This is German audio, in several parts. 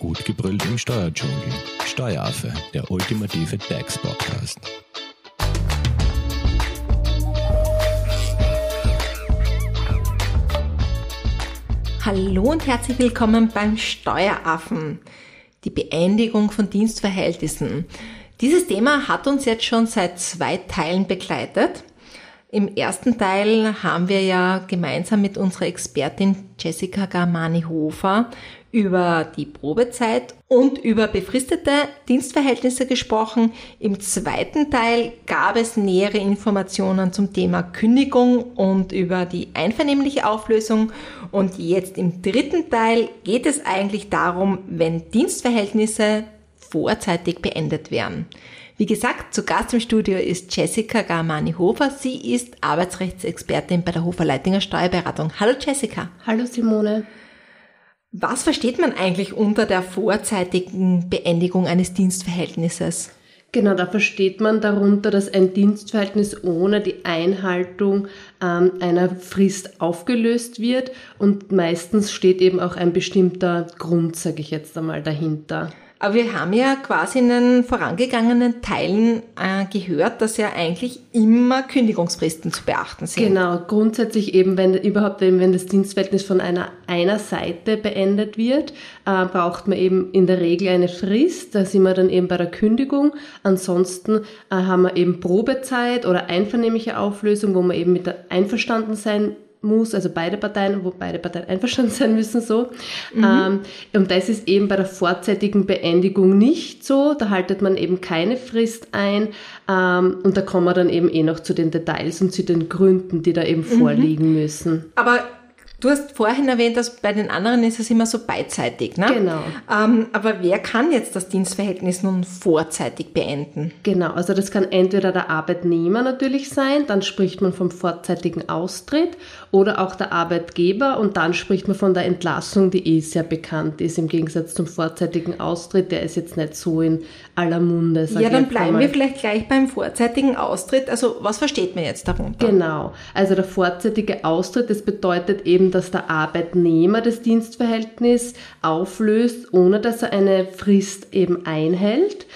Gut gebrüllt im Steuerdschungel. Steueraffe, der ultimative DAX-Podcast. Hallo und herzlich willkommen beim Steueraffen. Die Beendigung von Dienstverhältnissen. Dieses Thema hat uns jetzt schon seit zwei Teilen begleitet. Im ersten Teil haben wir ja gemeinsam mit unserer Expertin Jessica Garmani-Hofer über die Probezeit und über befristete Dienstverhältnisse gesprochen. Im zweiten Teil gab es nähere Informationen zum Thema Kündigung und über die einvernehmliche Auflösung. Und jetzt im dritten Teil geht es eigentlich darum, wenn Dienstverhältnisse vorzeitig beendet werden. Wie gesagt, zu Gast im Studio ist Jessica Garmani-Hofer. Sie ist Arbeitsrechtsexpertin bei der Hofer-Leitinger Steuerberatung. Hallo Jessica. Hallo Simone. Was versteht man eigentlich unter der vorzeitigen Beendigung eines Dienstverhältnisses? Genau, da versteht man darunter, dass ein Dienstverhältnis ohne die Einhaltung ähm, einer Frist aufgelöst wird und meistens steht eben auch ein bestimmter Grund, sage ich jetzt einmal, dahinter. Aber wir haben ja quasi in den vorangegangenen Teilen äh, gehört, dass ja eigentlich immer Kündigungsfristen zu beachten sind. Genau, grundsätzlich eben, wenn überhaupt, wenn, wenn das Dienstverhältnis von einer, einer Seite beendet wird, äh, braucht man eben in der Regel eine Frist. Da sind wir dann eben bei der Kündigung. Ansonsten äh, haben wir eben Probezeit oder einvernehmliche Auflösung, wo man eben mit der einverstanden sein muss, also beide Parteien, wo beide Parteien einverstanden sein müssen, so. Mhm. Ähm, und das ist eben bei der vorzeitigen Beendigung nicht so. Da haltet man eben keine Frist ein. Ähm, und da kommen wir dann eben eh noch zu den Details und zu den Gründen, die da eben mhm. vorliegen müssen. Aber Du hast vorhin erwähnt, dass bei den anderen ist es immer so beidseitig, ne? Genau. Ähm, aber wer kann jetzt das Dienstverhältnis nun vorzeitig beenden? Genau, also das kann entweder der Arbeitnehmer natürlich sein, dann spricht man vom vorzeitigen Austritt, oder auch der Arbeitgeber und dann spricht man von der Entlassung, die eh sehr bekannt ist, im Gegensatz zum vorzeitigen Austritt, der ist jetzt nicht so in aller Munde. Ja, dann bleiben wir vielleicht gleich beim vorzeitigen Austritt. Also was versteht man jetzt darunter? Genau, also der vorzeitige Austritt, das bedeutet eben, dass der Arbeitnehmer das Dienstverhältnis auflöst, ohne dass er eine Frist eben einhält.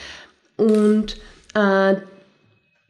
Und äh,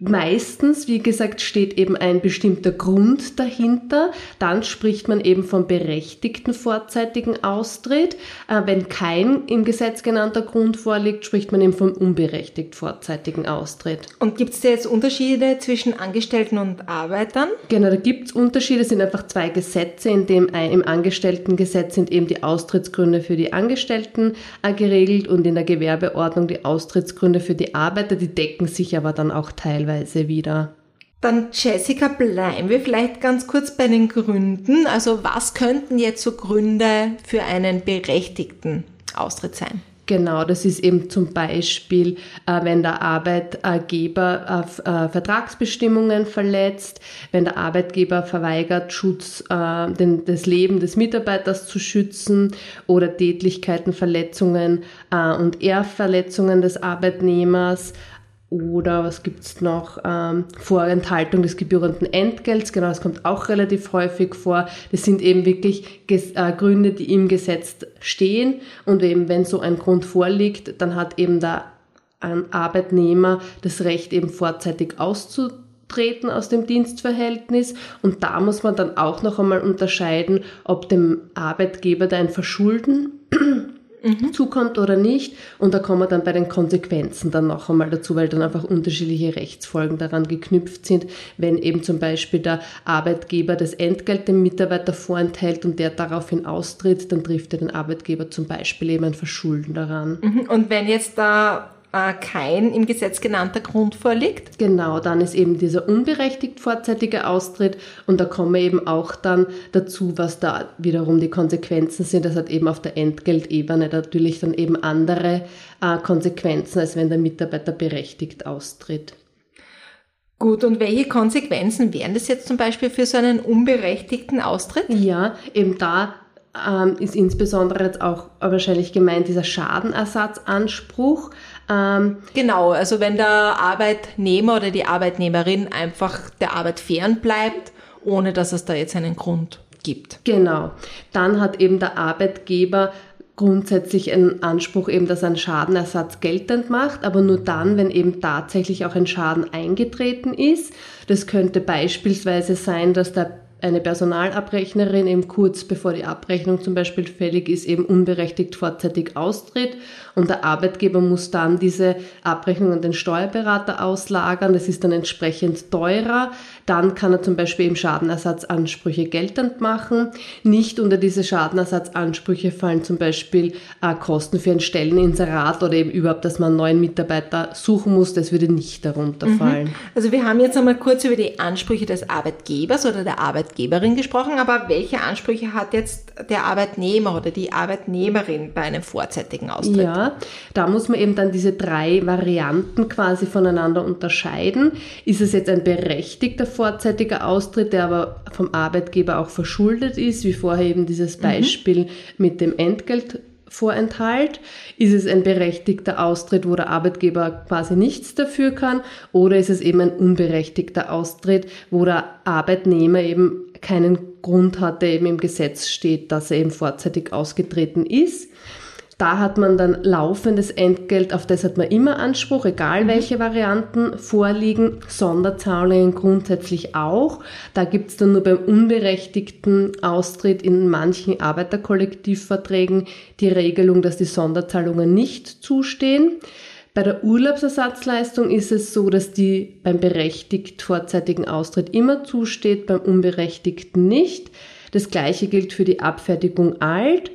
Meistens, wie gesagt, steht eben ein bestimmter Grund dahinter. Dann spricht man eben vom berechtigten vorzeitigen Austritt. Äh, wenn kein im Gesetz genannter Grund vorliegt, spricht man eben vom unberechtigt vorzeitigen Austritt. Und gibt es da jetzt Unterschiede zwischen Angestellten und Arbeitern? Genau, da gibt es Unterschiede. Es sind einfach zwei Gesetze. In dem im Angestelltengesetz sind eben die Austrittsgründe für die Angestellten äh, geregelt und in der Gewerbeordnung die Austrittsgründe für die Arbeiter. Die decken sich aber dann auch teilweise teilweise wieder. Dann Jessica, bleiben wir vielleicht ganz kurz bei den Gründen. Also was könnten jetzt so Gründe für einen berechtigten Austritt sein? Genau, das ist eben zum Beispiel, äh, wenn der Arbeitgeber äh, Vertragsbestimmungen verletzt, wenn der Arbeitgeber verweigert, Schutz, äh, den, das Leben des Mitarbeiters zu schützen oder Tätlichkeiten, Verletzungen äh, und Ehrverletzungen des Arbeitnehmers oder was gibt's noch? Ähm, Vorenthaltung des gebührenden Entgelts, genau, das kommt auch relativ häufig vor. Das sind eben wirklich äh, Gründe, die im Gesetz stehen. Und eben, wenn so ein Grund vorliegt, dann hat eben der Arbeitnehmer das Recht, eben vorzeitig auszutreten aus dem Dienstverhältnis. Und da muss man dann auch noch einmal unterscheiden, ob dem Arbeitgeber da ein Verschulden mhm. zukommt oder nicht. Und da kommen wir dann bei den Konsequenzen dann noch einmal dazu, weil dann einfach unterschiedliche Rechtsfolgen daran geknüpft sind. Wenn eben zum Beispiel der Arbeitgeber das Entgelt dem Mitarbeiter vorenthält und der daraufhin austritt, dann trifft er den Arbeitgeber zum Beispiel eben ein Verschulden daran. Mhm. Und wenn jetzt da kein im Gesetz genannter Grund vorliegt? Genau, dann ist eben dieser unberechtigt vorzeitige Austritt und da kommen wir eben auch dann dazu, was da wiederum die Konsequenzen sind. Das hat eben auf der Entgeltebene natürlich dann eben andere äh, Konsequenzen, als wenn der Mitarbeiter berechtigt austritt. Gut, und welche Konsequenzen wären das jetzt zum Beispiel für so einen unberechtigten Austritt? Ja, eben da ähm, ist insbesondere jetzt auch wahrscheinlich gemeint dieser Schadenersatzanspruch. Ähm, genau, also wenn der Arbeitnehmer oder die Arbeitnehmerin einfach der Arbeit fern bleibt, ohne dass es da jetzt einen Grund gibt. Genau. Dann hat eben der Arbeitgeber grundsätzlich einen Anspruch eben, dass er einen Schadenersatz geltend macht, aber nur dann, wenn eben tatsächlich auch ein Schaden eingetreten ist. Das könnte beispielsweise sein, dass der eine Personalabrechnerin eben kurz bevor die Abrechnung zum Beispiel fällig ist, eben unberechtigt vorzeitig austritt und der Arbeitgeber muss dann diese Abrechnung an den Steuerberater auslagern. Das ist dann entsprechend teurer. Dann kann er zum Beispiel eben Schadenersatzansprüche geltend machen. Nicht unter diese Schadenersatzansprüche fallen zum Beispiel äh, Kosten für ein Stelleninserat oder eben überhaupt, dass man einen neuen Mitarbeiter suchen muss. Das würde nicht darunter mhm. fallen. Also wir haben jetzt einmal kurz über die Ansprüche des Arbeitgebers oder der Arbeitgeberin gesprochen, aber welche Ansprüche hat jetzt der Arbeitnehmer oder die Arbeitnehmerin bei einem vorzeitigen Austritt? Ja, da muss man eben dann diese drei Varianten quasi voneinander unterscheiden. Ist es jetzt ein berechtigter vorzeitiger Austritt, der aber vom Arbeitgeber auch verschuldet ist, wie vorher eben dieses mhm. Beispiel mhm. mit dem Entgelt Vorenthalt? Ist es ein berechtigter Austritt, wo der Arbeitgeber quasi nichts dafür kann? Oder ist es eben ein unberechtigter Austritt, wo der Arbeitnehmer eben keinen Grund hat, der eben im Gesetz steht, dass er eben vorzeitig ausgetreten ist? Da hat man dann laufendes Entgelt, auf das hat man immer Anspruch, egal mhm. welche Varianten vorliegen. Sonderzahlungen grundsätzlich auch. Da gibt es dann nur beim unberechtigten Austritt in manchen Arbeiterkollektivverträgen die Regelung, dass die Sonderzahlungen nicht zustehen. Bei der Urlaubsersatzleistung ist es so, dass die beim berechtigt vorzeitigen Austritt immer zusteht, beim unberechtigten nicht. Das gleiche gilt für die Abfertigung alt.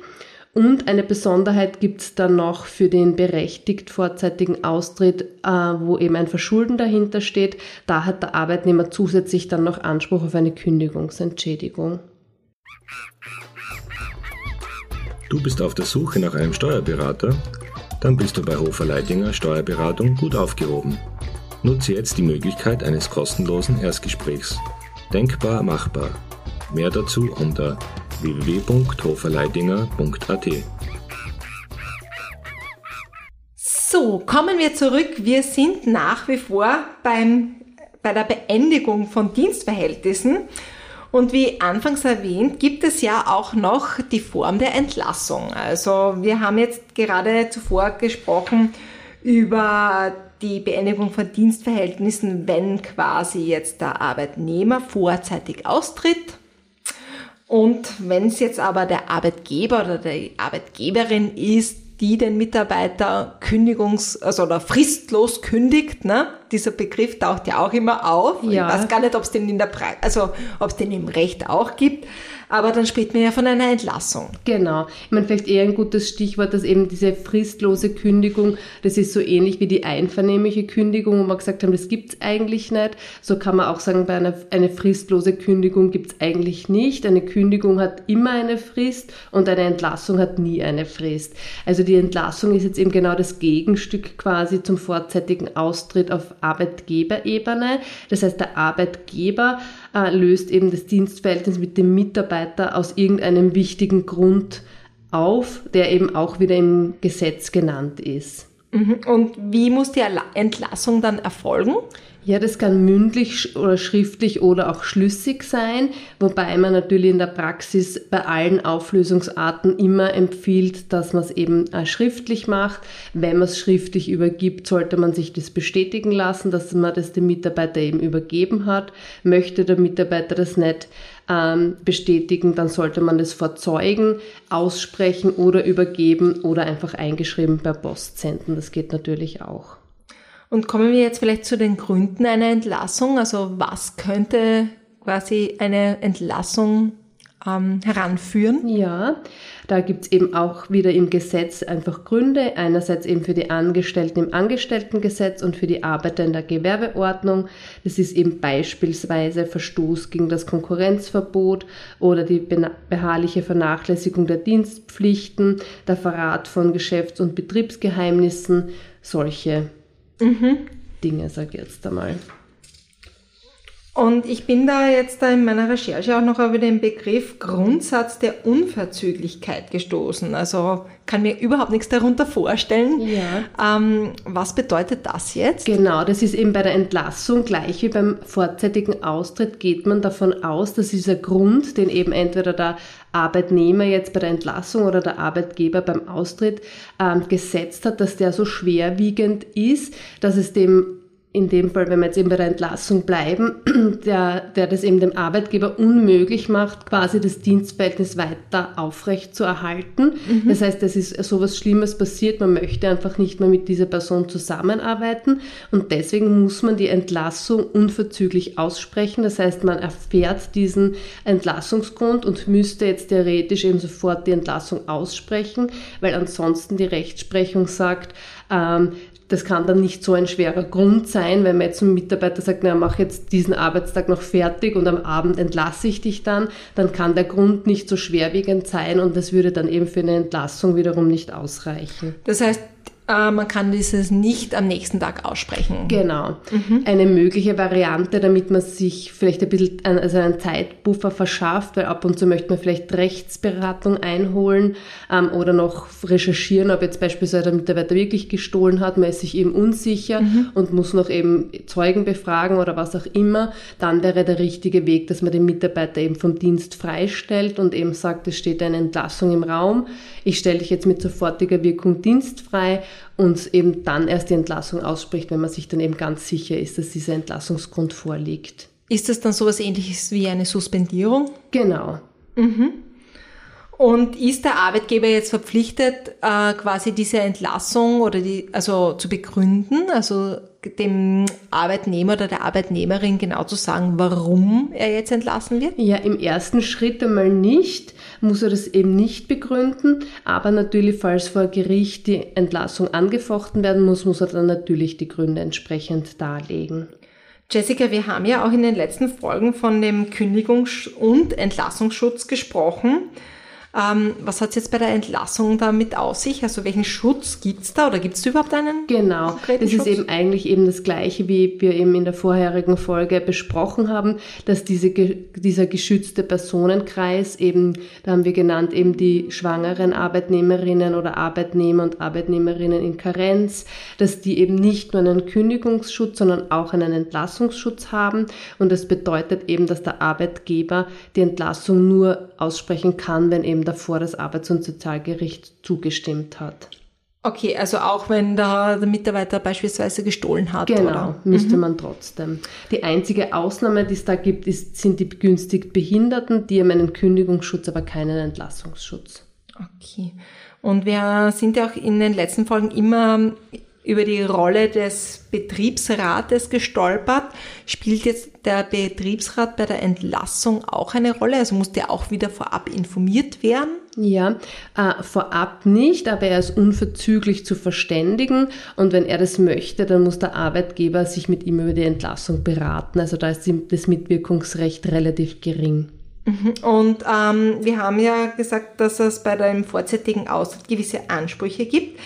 Und eine Besonderheit gibt es dann noch für den berechtigt vorzeitigen Austritt, äh, wo eben ein Verschulden dahinter steht. Da hat der Arbeitnehmer zusätzlich dann noch Anspruch auf eine Kündigungsentschädigung. Du bist auf der Suche nach einem Steuerberater? Dann bist du bei Hofer Leidinger Steuerberatung gut aufgehoben. Nutze jetzt die Möglichkeit eines kostenlosen Erstgesprächs. Denkbar machbar. Mehr dazu unter www.hoferleidinger.at. So, kommen wir zurück. Wir sind nach wie vor beim, bei der Beendigung von Dienstverhältnissen. Und wie anfangs erwähnt, gibt es ja auch noch die Form der Entlassung. Also wir haben jetzt gerade zuvor gesprochen über die Beendigung von Dienstverhältnissen, wenn quasi jetzt der Arbeitnehmer vorzeitig austritt und wenn es jetzt aber der Arbeitgeber oder die Arbeitgeberin ist, die den Mitarbeiter kündigungs-, also oder fristlos kündigt, ne? Dieser Begriff taucht ja auch immer auf. Ja. Ich weiß gar nicht, ob es den in der pra also ob es den im Recht auch gibt aber dann spricht man ja von einer Entlassung. Genau. Ich meine, vielleicht eher ein gutes Stichwort, dass eben diese fristlose Kündigung, das ist so ähnlich wie die einvernehmliche Kündigung, wo wir gesagt haben, das gibt's eigentlich nicht. So kann man auch sagen, bei einer eine fristlose Kündigung gibt's eigentlich nicht. Eine Kündigung hat immer eine Frist und eine Entlassung hat nie eine Frist. Also die Entlassung ist jetzt eben genau das Gegenstück quasi zum vorzeitigen Austritt auf Arbeitgeberebene. Das heißt, der Arbeitgeber äh, löst eben das Dienstverhältnis mit dem Mitarbeiter aus irgendeinem wichtigen Grund auf, der eben auch wieder im Gesetz genannt ist. Mhm. Und wie muss die Entlassung dann erfolgen? Ja, das kann mündlich oder schriftlich oder auch schlüssig sein, wobei man natürlich in der Praxis bei allen Auflösungsarten immer empfiehlt, dass man es eben äh, schriftlich macht. Wenn man es schriftlich übergibt, sollte man sich das bestätigen lassen, dass man das dem Mitarbeiter eben übergeben hat. Möchte der Mitarbeiter das nicht ähm, bestätigen, dann sollte man das vor Zeugen aussprechen oder übergeben oder einfach eingeschrieben per Post senden. Das geht natürlich auch. Und kommen wir jetzt vielleicht zu den Gründen einer Entlassung. Also was könnte quasi eine Entlassung ähm, heranführen? Ja, da gibt's eben auch wieder im Gesetz einfach Gründe. Einerseits eben für die Angestellten im Angestelltengesetz und für die Arbeiter in der Gewerbeordnung. Das ist eben beispielsweise Verstoß gegen das Konkurrenzverbot oder die beharrliche Vernachlässigung der Dienstpflichten, der Verrat von Geschäfts- und Betriebsgeheimnissen, solche mhm. Dinge, sag ich jetzt einmal. Und ich bin da jetzt in meiner Recherche auch noch über den Begriff Grundsatz der Unverzüglichkeit gestoßen. Also kann mir überhaupt nichts darunter vorstellen. Ja. Ähm, was bedeutet das jetzt? Genau, das ist eben bei der Entlassung gleich wie beim vorzeitigen Austritt geht man davon aus, dass dieser Grund, den eben entweder der Arbeitnehmer jetzt bei der Entlassung oder der Arbeitgeber beim Austritt ähm, gesetzt hat, dass der so schwerwiegend ist, dass es dem in dem Fall, wenn wir jetzt eben bei der Entlassung bleiben, der, der das eben dem Arbeitgeber unmöglich macht, quasi das Dienstverhältnis weiter aufrecht zu erhalten. Mhm. Das heißt, es ist sowas Schlimmes passiert, man möchte einfach nicht mehr mit dieser Person zusammenarbeiten und deswegen muss man die Entlassung unverzüglich aussprechen. Das heißt, man erfährt diesen Entlassungsgrund und müsste jetzt theoretisch eben sofort die Entlassung aussprechen, weil ansonsten die Rechtsprechung sagt, ähm, das kann dann nicht so ein schwerer Grund sein, wenn man jetzt zum Mitarbeiter sagt, na, mach jetzt diesen Arbeitstag noch fertig und am Abend entlasse ich dich dann, dann kann der Grund nicht so schwerwiegend sein und das würde dann eben für eine Entlassung wiederum nicht ausreichen. Das heißt, äh, man kann dieses nicht am nächsten Tag aussprechen. Genau. Mhm. Eine mögliche Variante, damit man sich vielleicht ein bisschen also einen Zeitbuffer verschafft, weil ab und zu möchte man vielleicht Rechtsberatung einholen ähm, oder noch recherchieren, ob jetzt beispielsweise der Mitarbeiter wirklich gestohlen hat, man ist sich eben unsicher mhm. und muss noch eben Zeugen befragen oder was auch immer. Dann wäre der richtige Weg, dass man den Mitarbeiter eben vom Dienst freistellt und eben sagt, es steht eine Entlassung im Raum. Ich stelle dich jetzt mit sofortiger Wirkung dienstfrei und eben dann erst die Entlassung ausspricht, wenn man sich dann eben ganz sicher ist, dass dieser Entlassungsgrund vorliegt. Ist das dann sowas ähnliches wie eine Suspendierung? Genau. Mhm. Und ist der Arbeitgeber jetzt verpflichtet, äh, quasi diese Entlassung oder die, also zu begründen, also dem Arbeitnehmer oder der Arbeitnehmerin genau zu sagen, warum er jetzt entlassen wird? Ja, im ersten Schritt einmal nicht, muss er das eben nicht begründen, aber natürlich, falls vor Gericht die Entlassung angefochten werden muss, muss er dann natürlich die Gründe entsprechend darlegen. Jessica, wir haben ja auch in den letzten Folgen von dem Kündigungs- und Entlassungsschutz gesprochen. Ähm, was hat es jetzt bei der Entlassung damit aus sich? Also welchen Schutz gibt es da oder gibt es überhaupt einen? Genau, das Schutz? ist eben eigentlich eben das Gleiche, wie wir eben in der vorherigen Folge besprochen haben, dass diese, dieser geschützte Personenkreis eben, da haben wir genannt, eben die schwangeren Arbeitnehmerinnen oder Arbeitnehmer und Arbeitnehmerinnen in Karenz, dass die eben nicht nur einen Kündigungsschutz, sondern auch einen Entlassungsschutz haben. Und das bedeutet eben, dass der Arbeitgeber die Entlassung nur aussprechen kann, wenn eben eben davor das Arbeits- und Sozialgericht zugestimmt hat. Okay, also auch wenn der, der Mitarbeiter beispielsweise gestohlen hat. Genau, oder? müsste mhm. man trotzdem. Die einzige Ausnahme, die es da gibt, ist, sind die begünstigt Behinderten, die haben einen Kündigungsschutz, aber keinen Entlassungsschutz. Okay. Und wir sind ja auch in den letzten Folgen immer über die Rolle des Betriebsrates gestolpert. Spielt jetzt der Betriebsrat bei der Entlassung auch eine Rolle? Also muss der auch wieder vorab informiert werden? Ja, äh, vorab nicht, aber er ist unverzüglich zu verständigen und wenn er das möchte, dann muss der Arbeitgeber sich mit ihm über die Entlassung beraten. Also da ist das Mitwirkungsrecht relativ gering. Mhm. Und ähm, wir haben ja gesagt, dass es bei dem vorzeitigen Austritt gewisse Ansprüche gibt.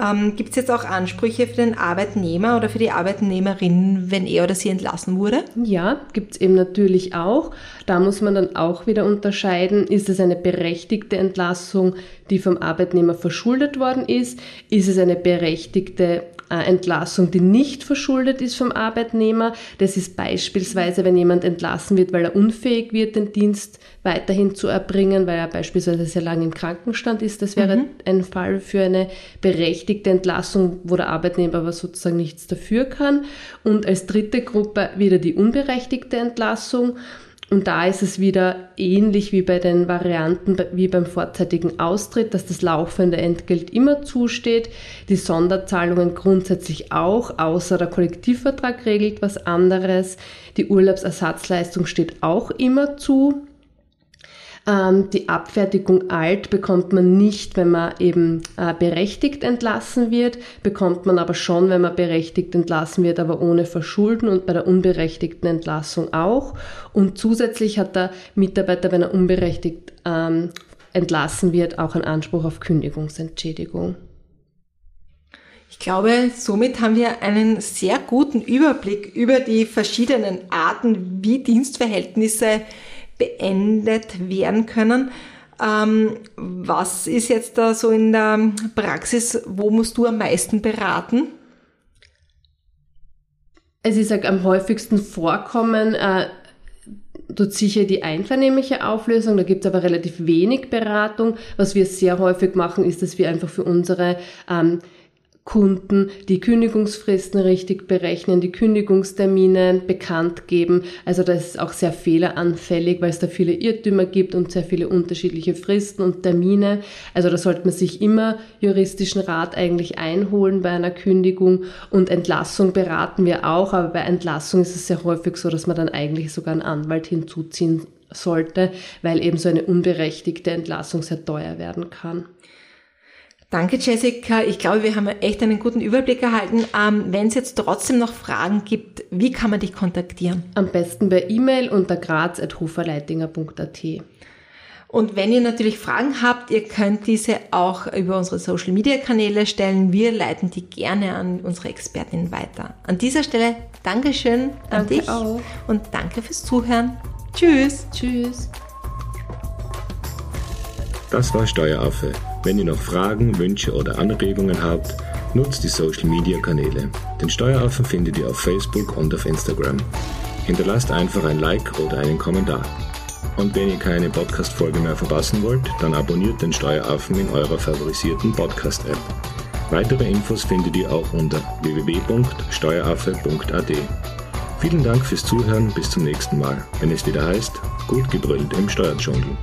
Ähm, Gibt es jetzt auch Ansprüche für den Arbeitnehmer oder für die Arbeitnehmerin, wenn er oder sie entlassen wurde? Ja, gibt es eben natürlich auch. Da muss man dann auch wieder unterscheiden, ist es eine berechtigte Entlassung, die vom Arbeitnehmer verschuldet worden ist? Ist es eine berechtigte Entlassung, die nicht verschuldet ist vom Arbeitnehmer. Das ist beispielsweise, wenn jemand entlassen wird, weil er unfähig wird, den Dienst weiterhin zu erbringen, weil er beispielsweise sehr lange im Krankenstand ist. Das wäre mhm. ein Fall für eine berechtigte Entlassung, wo der Arbeitnehmer aber sozusagen nichts dafür kann. Und als dritte Gruppe wieder die unberechtigte Entlassung. Und da ist es wieder ähnlich wie bei den Varianten wie beim vorzeitigen Austritt, dass das laufende Entgelt immer zusteht, die Sonderzahlungen grundsätzlich auch, außer der Kollektivvertrag regelt was anderes, die Urlaubsersatzleistung steht auch immer zu. Ähm, die Abfertigung alt bekommt man nicht, wenn man eben äh, berechtigt entlassen wird, bekommt man aber schon, wenn man berechtigt entlassen wird, aber ohne Verschulden und bei der unberechtigten Entlassung auch. Und zusätzlich hat der Mitarbeiter, wenn er unberechtigt ähm, entlassen wird, auch einen Anspruch auf Kündigungsentschädigung. Ich glaube, somit haben wir einen sehr guten Überblick über die verschiedenen Arten, wie Dienstverhältnisse beendet werden können. Ähm, was ist jetzt da so in der Praxis, wo musst du am meisten beraten? Es ist am häufigsten vorkommen, äh, tut sicher die einvernehmliche Auflösung, da gibt es aber relativ wenig Beratung. Was wir sehr häufig machen, ist, dass wir einfach für unsere ähm, Kunden die Kündigungsfristen richtig berechnen, die Kündigungstermine bekannt geben. Also das ist auch sehr fehleranfällig, weil es da viele Irrtümer gibt und sehr viele unterschiedliche Fristen und Termine. Also da sollte man sich immer juristischen Rat eigentlich einholen bei einer Kündigung und Entlassung beraten wir auch, aber bei Entlassung ist es sehr häufig so, dass man dann eigentlich sogar einen Anwalt hinzuziehen sollte, weil eben so eine unberechtigte Entlassung sehr teuer werden kann. Danke, Jessica. Ich glaube, wir haben echt einen guten Überblick erhalten. Ähm, Wenn es jetzt trotzdem noch Fragen gibt, wie kann man dich kontaktieren? Am besten per E-Mail unter graz.hoferleitinger.at. Und wenn ihr natürlich Fragen habt, ihr könnt diese auch über unsere Social Media Kanäle stellen. Wir leiten die gerne an unsere Expertin weiter. An dieser Stelle Dankeschön an danke dich auch. und danke fürs Zuhören. Tschüss. Tschüss. Das war Steueraffe. Wenn ihr noch Fragen, Wünsche oder Anregungen habt, nutzt die Social Media Kanäle. Den Steueraffen findet ihr auf Facebook und auf Instagram. Hinterlasst einfach ein Like oder einen Kommentar. Und wenn ihr keine Podcast-Folge mehr verpassen wollt, dann abonniert den Steueraffen in eurer favorisierten Podcast-App. Weitere Infos findet ihr auch unter www.steueraffe.at. Vielen Dank fürs Zuhören, bis zum nächsten Mal, wenn es wieder heißt, gut gebrüllt im Steuerdschungel.